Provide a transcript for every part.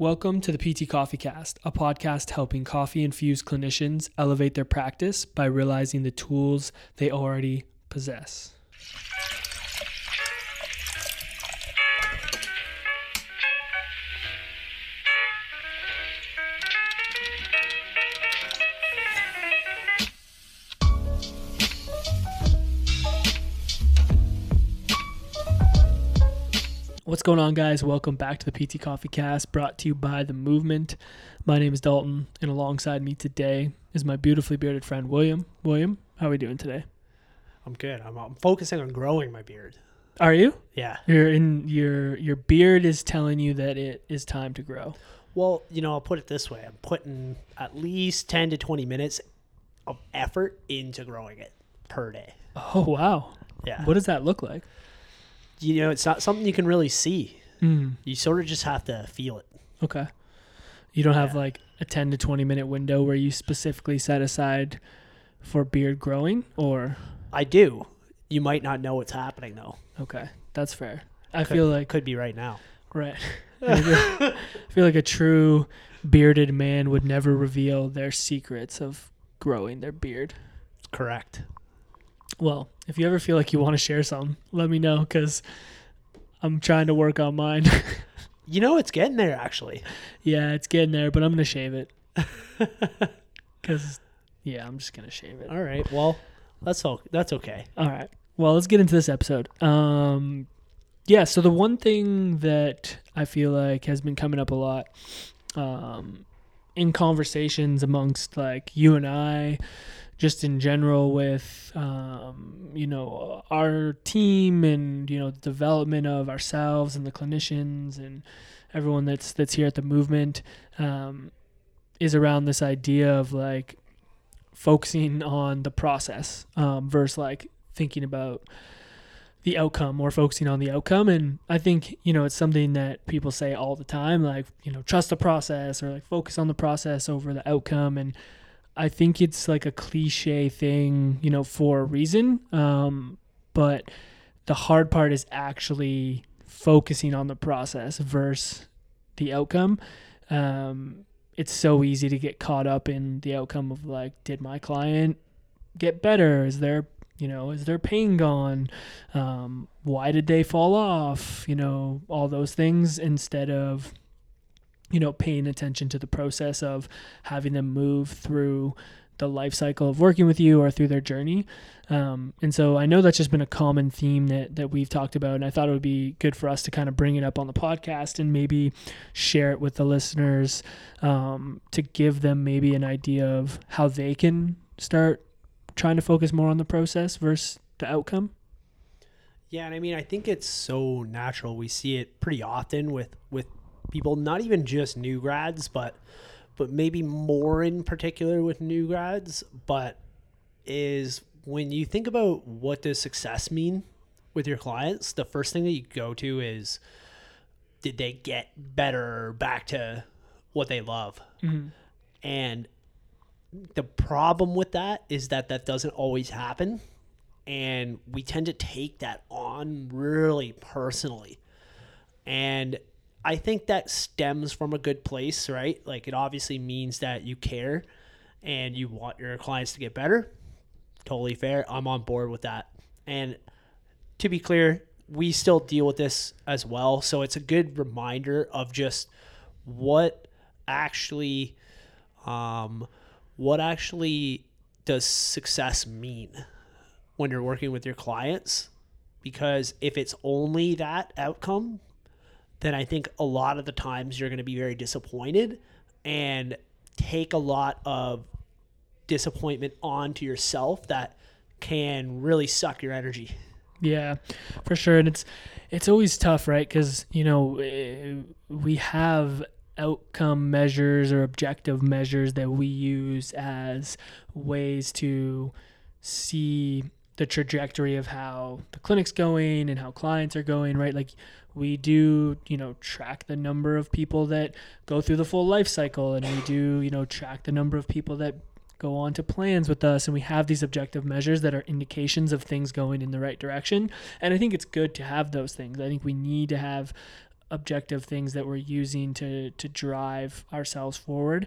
Welcome to the PT Coffee Cast, a podcast helping coffee infused clinicians elevate their practice by realizing the tools they already possess. Going on, guys? Welcome back to the PT Coffee Cast, brought to you by The Movement. My name is Dalton, and alongside me today is my beautifully bearded friend, William. William, how are we doing today? I'm good. I'm, I'm focusing on growing my beard. Are you? Yeah. You're in your your beard is telling you that it is time to grow. Well, you know, I'll put it this way. I'm putting at least 10 to 20 minutes of effort into growing it per day. Oh wow. Yeah. What does that look like? You know, it's not something you can really see. Mm, You sort of just have to feel it. okay. You don't have Yeah. like a 10 to 20 minute window where you specifically set aside for beard growing or I do. You might not know what's happening though. okay. That's fair. I Could- feel like Could be right now. Right. I feel, I feel like a true bearded man would never reveal their secrets of growing their beard. Correct. Well, if you ever feel like you want to share some, let me know because I'm trying to work on mine. You know, it's getting there actually. yeah, it's getting there, but I'm going to shave it. Because, yeah, I'm just going to shave it. All right. Well, that's all. That's okay. All right. Well, let's get into this episode. Um, yeah. So the one thing that I feel like has been coming up a lot, um, in conversations amongst like you and I, just in general with, um, you know, our team and you know development of ourselves and the clinicians and everyone that's that's here at the movement, um, is around this idea of like focusing on the process um, versus like thinking about the outcome or focusing on the outcome. And i think you know it's something that people say all the time like you know trust the process or like focus on the process over the outcome. And i think it's like a cliche thing you know for a reason um, but the hard part is actually focusing on the process versus the outcome. Um, it's so easy to get caught up in the outcome of like did my client get better? Is their you know is their pain gone? Um, why did they fall off? You know all those things instead of you know paying attention to the process of having them move through the life cycle of working with you or through their journey um, and so i know that's just been a common theme that, that we've talked about and i thought it would be good for us to kind of bring it up on the podcast and maybe share it with the listeners um, to give them maybe an idea of how they can start trying to focus more on the process versus the outcome. Yeah, and I mean, I think it's so natural. We see it pretty often with with people, not even just new grads, but but maybe more in particular with new grads. But is when you think about what does success mean with your clients, the first thing that you go to is did they get better back to what they love? Mm-hmm. And the problem with that is that that doesn't always happen. And we tend to take that on really personally. And I think that stems from a good place, right? Like it obviously means that you care and you want your clients to get better. Totally fair. I'm on board with that. And to be clear, we still deal with this as well. So it's a good reminder of just what actually um, what actually does success mean when you're working with your clients because if it's only that outcome then i think a lot of the times you're going to be very disappointed and take a lot of disappointment onto yourself that can really suck your energy Yeah, for sure. And it's it's always tough, right? Because you know eh, we have outcome measures or objective measures that we use as ways to see the trajectory of how the clinic's going and how clients are going, right? Like we do, you know, track the number of people that go through the full life cycle and we do, you know, track the number of people that go on to plans with us and we have these objective measures that are indications of things going in the right direction. And I think it's good to have those things. I think we need to have objective things that we're using to to drive ourselves forward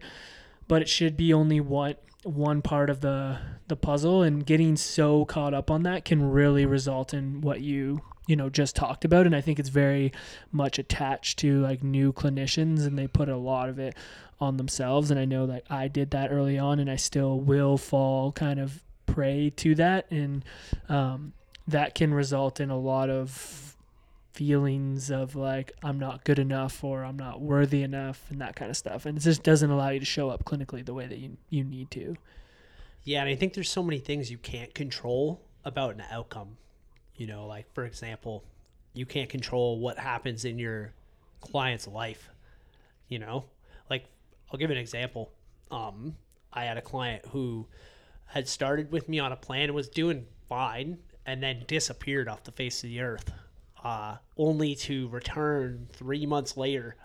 but it should be only one one part of the the puzzle and getting so caught up on that can really result in what you you know just talked about and i think it's very much attached to like new clinicians and they put a lot of it on themselves and i know that i did that early on and i still will fall kind of prey to that and um, that can result in a lot of feelings of like i'm not good enough or i'm not worthy enough and that kind of stuff and it just doesn't allow you to show up clinically the way that you, you need to Yeah, and I think there's so many things you can't control about an outcome. You know, like for example, you can't control what happens in your client's life. You know, like I'll give an example. Um, I had a client who had started with me on a plan and was doing fine, and then disappeared off the face of the earth, uh, only to return three months later,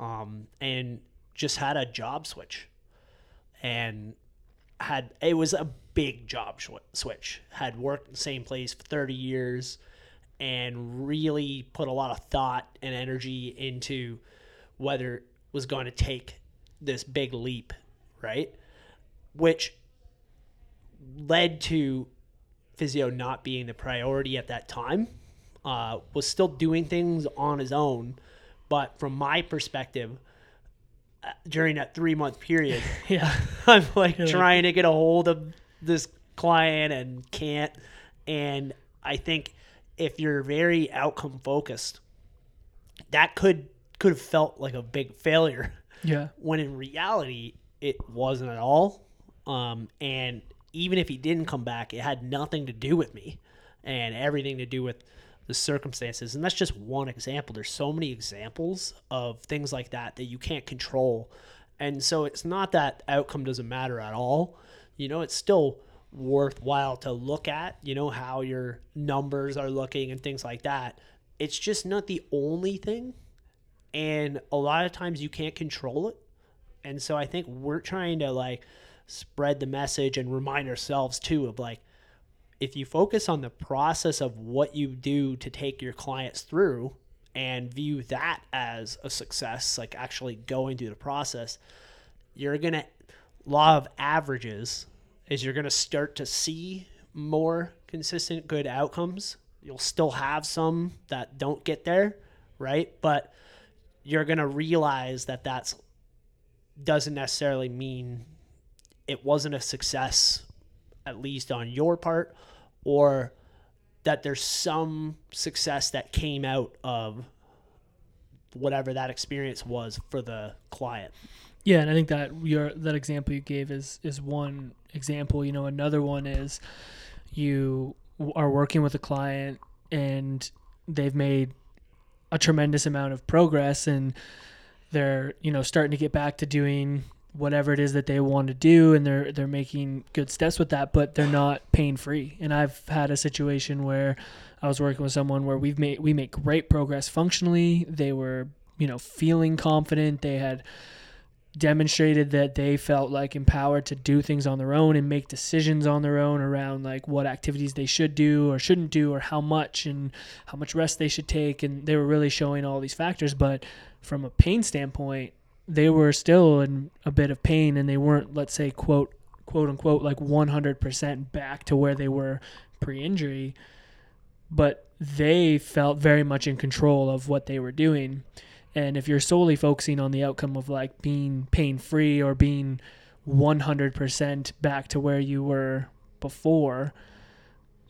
um, and just had a job switch, and had it was a big job sh- switch. Had worked in the same place for 30 years and really put a lot of thought and energy into whether it was going to take this big leap, right? Which led to physio not being the priority at that time. Uh, was still doing things on his own, but from my perspective, uh, during that three month period, yeah I'm like You're like- trying to get a hold of this client and can't. And I think if you're very outcome focused, that could could have felt like a big failure yeah when in reality it wasn't at all. Um, and even if he didn't come back, it had nothing to do with me and everything to do with the circumstances. And that's just one example. There's so many examples of things like that that you can't control. And so it's not that outcome doesn't matter at all. You know, it's still worthwhile to look at, you know, how your numbers are looking and things like that. It's just not the only thing. And a lot of times you can't control it. And so I think we're trying to like spread the message and remind ourselves too of like if you focus on the process of what you do to take your clients through and view that as a success, like actually going through the process, you're going to law of averages is you're going to start to see more consistent good outcomes. You'll still have some that don't get there, right? But you're going to realize that that's doesn't necessarily mean it wasn't a success at least on your part or that there's some success that came out of whatever that experience was for the client. Yeah, and I think that your that example you gave is is one example. You know, another one is you are working with a client and they've made a tremendous amount of progress and they're you know starting to get back to doing whatever it is that they want to do and they're they're making good steps with that but they're not pain free and I've had a situation where I was working with someone where we've made we make great progress functionally. They were you know feeling confident. They had demonstrated that they felt like empowered to do things on their own and make decisions on their own around like what activities they should do or shouldn't do or how much and how much rest they should take. And they were really showing all these factors. But from a pain standpoint they were still in a bit of pain and they weren't let's say quote quote unquote like 100% back to where they were pre-injury but they felt very much in control of what they were doing and if you're solely focusing on the outcome of like being pain free or being 100% back to where you were before,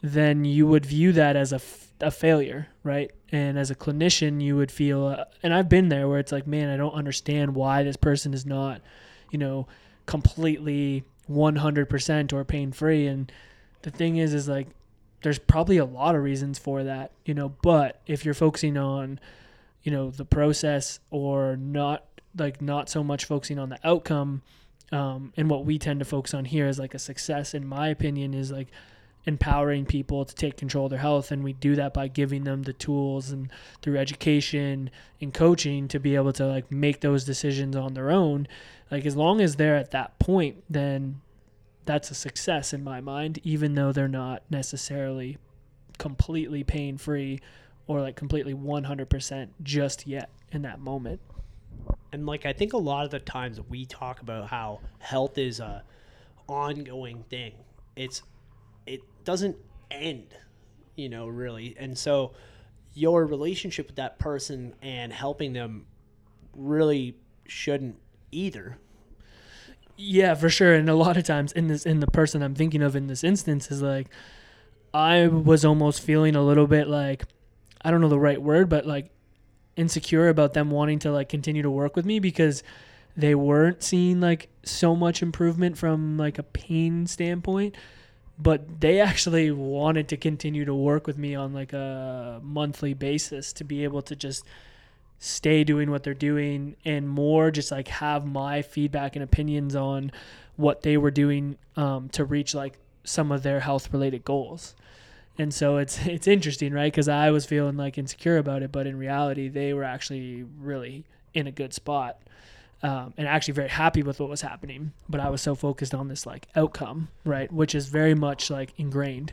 then you would view that as a, f- a failure, right? And as a clinician, you would feel, uh, and I've been there where it's like, man, I don't understand why this person is not, you know, completely 100% or pain free. And the thing is, is like, there's probably a lot of reasons for that, you know, but if you're focusing on, you know the process or not like not so much focusing on the outcome um, and what we tend to focus on here is like a success in my opinion is like empowering people to take control of their health and we do that by giving them the tools and through education and coaching to be able to like make those decisions on their own like as long as they're at that point then that's a success in my mind even though they're not necessarily completely pain free or like completely 100% just yet in that moment. And like I think a lot of the times we talk about how health is a ongoing thing. It's it doesn't end, you know, really. And so your relationship with that person and helping them really shouldn't either. Yeah, for sure. And a lot of times in this in the person I'm thinking of in this instance is like I was almost feeling a little bit like I don't know the right word, but like insecure about them wanting to like continue to work with me because they weren't seeing like so much improvement from like a pain standpoint but they actually wanted to continue to work with me on like a monthly basis to be able to just stay doing what they're doing and more just like have my feedback and opinions on what they were doing um, to reach like some of their health related goals. And so it's it's interesting right? Because i was feeling like insecure about it but in reality they were actually really in a good spot um, and actually very happy with what was happening. But I was so focused on this like outcome, right, which is very much like ingrained.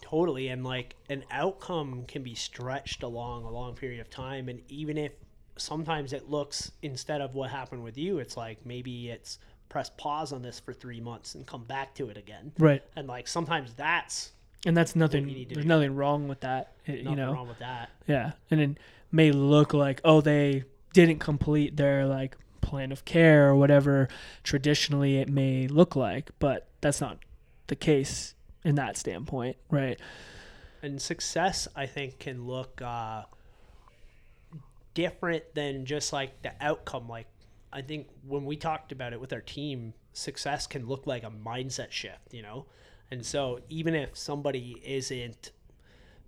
Totally, and like an outcome can be stretched along a long period of time, and even if sometimes it looks instead of what happened with you, it's like maybe it's press pause on this for three months and come back to it again, right? And like sometimes that's and that's nothing. There's do. nothing wrong with that, it, you know. Wrong with that. Yeah, and it may look like oh they didn't complete their like plan of care or whatever traditionally it may look like, but that's not the case in that standpoint, right? And success, I think, can look uh, different than just like the outcome. Like, I think when we talked about it with our team, success can look like a mindset shift, you know? And so, even if somebody isn't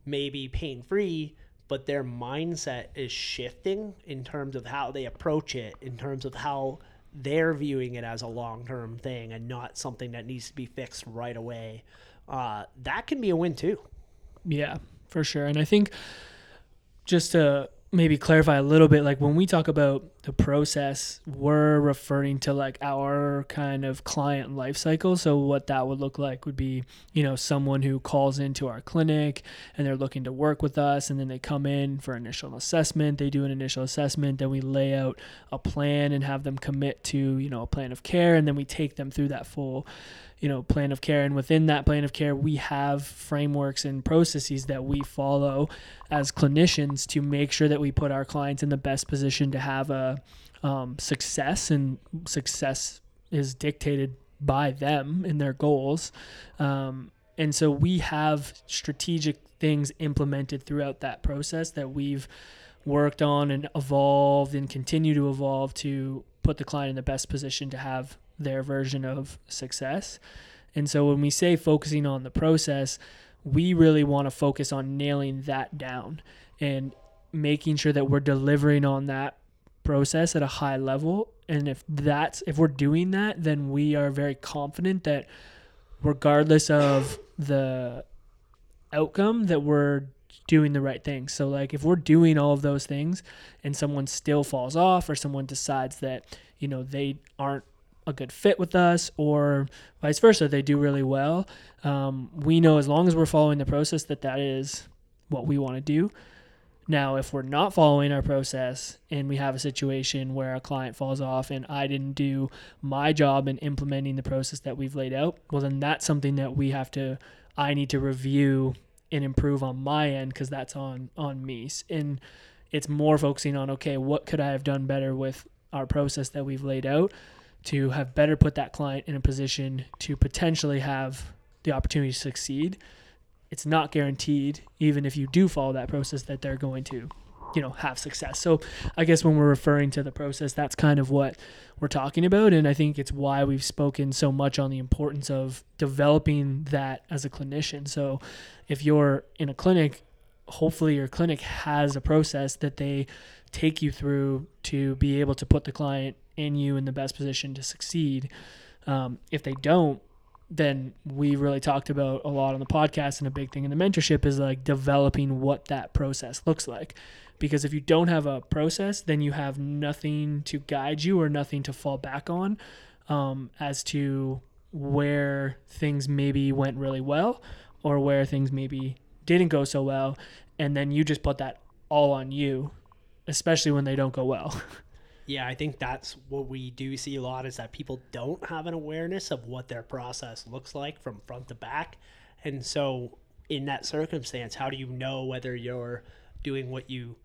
maybe pain free, but their mindset is shifting in terms of how they approach it, in terms of how they're viewing it as a long term thing and not something that needs to be fixed right away. Uh, that can be a win too. Yeah, for sure. And I think just to maybe clarify a little bit like when we talk about the process we're referring to like our kind of client life cycle. So what that would look like would be you know someone who calls into our clinic and they're looking to work with us and then they come in for initial assessment. They do an initial assessment then we lay out a plan and have them commit to you know a plan of care and then we take them through that full you know plan of care. And within that plan of care we have frameworks and processes that we follow as clinicians to make sure that we put our clients in the best position to have a um, success and success is dictated by them and their goals um, and so we have strategic things implemented throughout that process that we've worked on and evolved and continue to evolve to put the client in the best position to have their version of success. And so when we say focusing on the process, we really want to focus on nailing that down and making sure that we're delivering on that process at a high level. And if that's if we're doing that, then we are very confident that regardless of the outcome that we're doing the right thing. So like if we're doing all of those things and someone still falls off or someone decides that, you know, they aren't a good fit with us or vice versa they do really well um, we know as long as we're following the process that that is what we want to do now if we're not following our process and we have a situation where a client falls off and i didn't do my job in implementing the process that we've laid out well then that's something that we have to i need to review and improve on my end because that's on on me and it's more focusing on okay what could i have done better with our process that we've laid out to have better put that client in a position to potentially have the opportunity to succeed. It's not guaranteed, even if you do follow that process, that they're going to, you know, have success. So I guess when we're referring to the process, that's kind of what we're talking about. And I think it's why we've spoken so much on the importance of developing that as a clinician. So if you're in a clinic, hopefully your clinic has a process that they take you through to be able to put the client in you in the best position to succeed. Um, if they don't, then we really talked about a lot on the podcast and a big thing in the mentorship is like developing what that process looks like because if you don't have a process then you have nothing to guide you or nothing to fall back on um, as to where things maybe went really well or where things maybe didn't go so well and then you just put that all on you, especially when they don't go well. Yeah, I think that's what we do see a lot is that people don't have an awareness of what their process looks like from front to back. And so in that circumstance, how do you know whether you're doing what you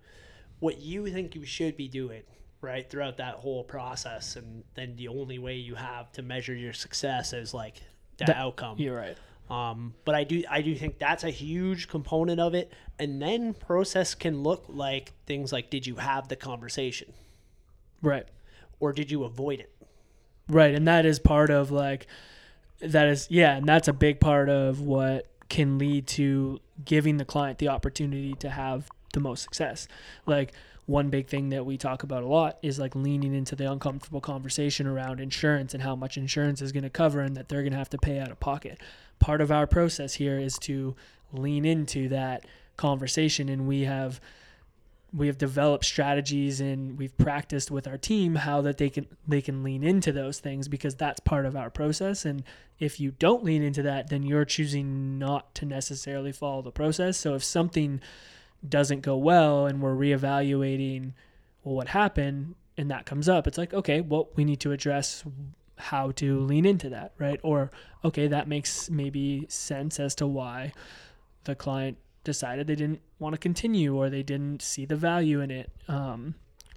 what you think you should be doing, right? Throughout that whole process and then the only way you have to measure your success is like the That- outcome. You're right. Um, but I do I do think that's a huge component of it. And then process can look like things like did you have the conversation Right. or did you avoid it? Right, and that is part of like that is yeah, and that's a big part of what can lead to giving the client the opportunity to have the most success. Like one big thing that we talk about a lot is like leaning into the uncomfortable conversation around insurance and how much insurance is going to cover and that they're going to have to pay out of pocket. Part of our process here is to lean into that conversation and we have we have developed strategies and we've practiced with our team how that they can they can lean into those things because that's part of our process. And if you don't lean into that then you're choosing not to necessarily follow the process. So if something doesn't go well and we're reevaluating well what happened and that comes up it's like okay well we need to address how to lean into that right? Or okay that makes maybe sense as to why the client decided they didn't want to continue or they didn't see the value in it. Um,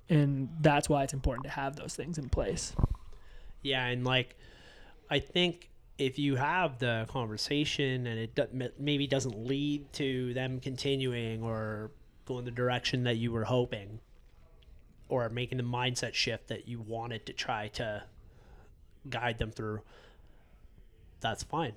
and that's why it's important to have those things in place. Yeah, and like I think if you have the conversation and it do- maybe doesn't lead to them continuing or going the direction that you were hoping or making the mindset shift that you wanted to try to guide them through that's fine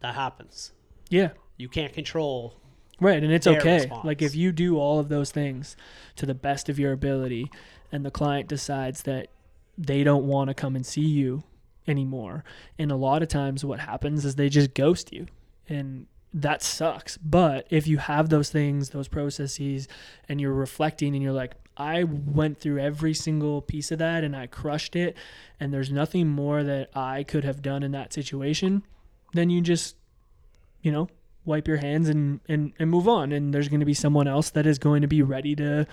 that happens Yeah. you can't control Right. And it's okay. response. Like if you do all of those things to the best of your ability and the client decides that they don't want to come and see you anymore. And a lot of times what happens is they just ghost you. And that sucks. But if you have those things, those processes, and you're reflecting and you're like, I went through every single piece of that and I crushed it, and there's nothing more that I could have done in that situation, then you just, you know, wipe your hands and, and, and move on. And there's going to be someone else that is going to be ready to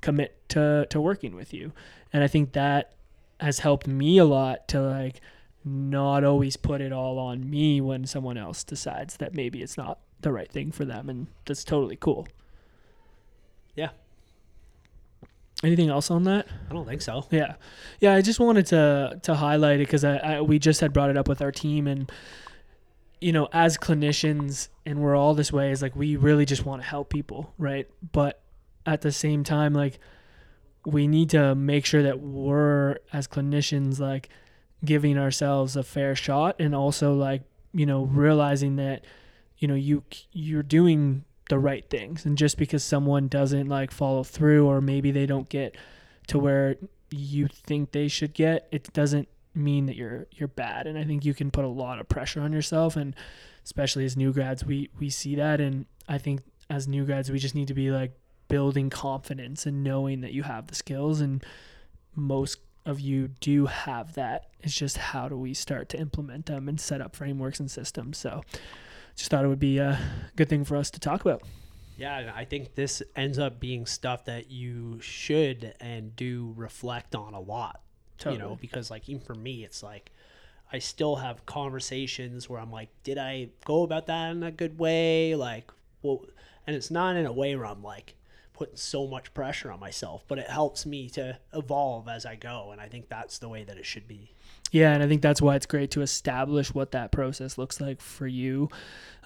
commit to, to working with you. And I think that has helped me a lot to like not always put it all on me when someone else decides that maybe it's not the right thing for them. And that's totally cool. Yeah. Anything else on that? i don't think so Yeah, yeah. I just wanted to to highlight it because I, I we just had brought it up with our team, and you know, as clinicians, and we're all this way, is like we really just want to help people, right? But at the same time, like we need to make sure that we're as clinicians like giving ourselves a fair shot, and also like you know realizing that you know you you're doing the right things, and just because someone doesn't like follow through, or maybe they don't get to where you think they should get, it doesn't mean that you're you're bad. And I think you can put a lot of pressure on yourself and especially as new grads we we see that and I think as new grads we just need to be like building confidence and knowing that you have the skills and most of you do have that. It's just how do we start to implement them and set up frameworks and systems. So just thought it would be a good thing for us to talk about. Yeah, I think this ends up being stuff that you should and do reflect on a lot. You know, because like even for me, it's like I still have conversations where I'm like, did I go about that in a good way? Like, well, and it's not in a way where I'm like putting so much pressure on myself, but it helps me to evolve as I go, and I think that's the way that it should be. Yeah, and I think that's why it's great to establish what that process looks like for you.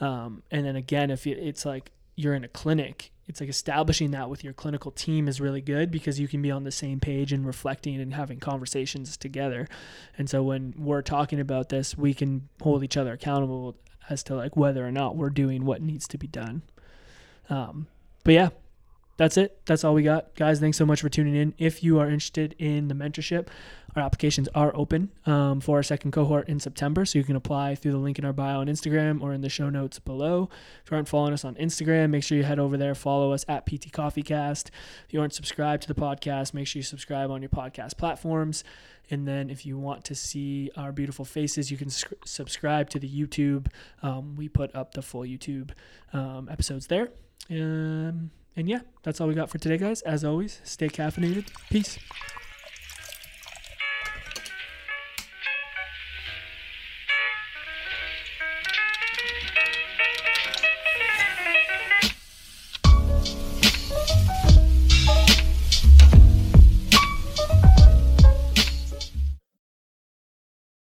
Um, and then again, if you, it's like you're in a clinic, it's like establishing that with your clinical team is really good because you can be on the same page and reflecting and having conversations together. And so when we're talking about this, we can hold each other accountable as to like whether or not we're doing what needs to be done. Um, but yeah, that's it. That's all we got, guys. Thanks so much for tuning in. If you are interested in the mentorship, our applications are open um, for our second cohort in September, so you can apply through the link in our bio on Instagram or in the show notes below. If you aren't following us on Instagram, make sure you head over there, follow us at PT Coffee Cast. If you aren't subscribed to the podcast, make sure you subscribe on your podcast platforms. And then if you want to see our beautiful faces, you can sc- subscribe to the YouTube. Um, we put up the full YouTube um, episodes there. Um, and yeah, that's all we got for today, guys. As always, stay caffeinated. Peace.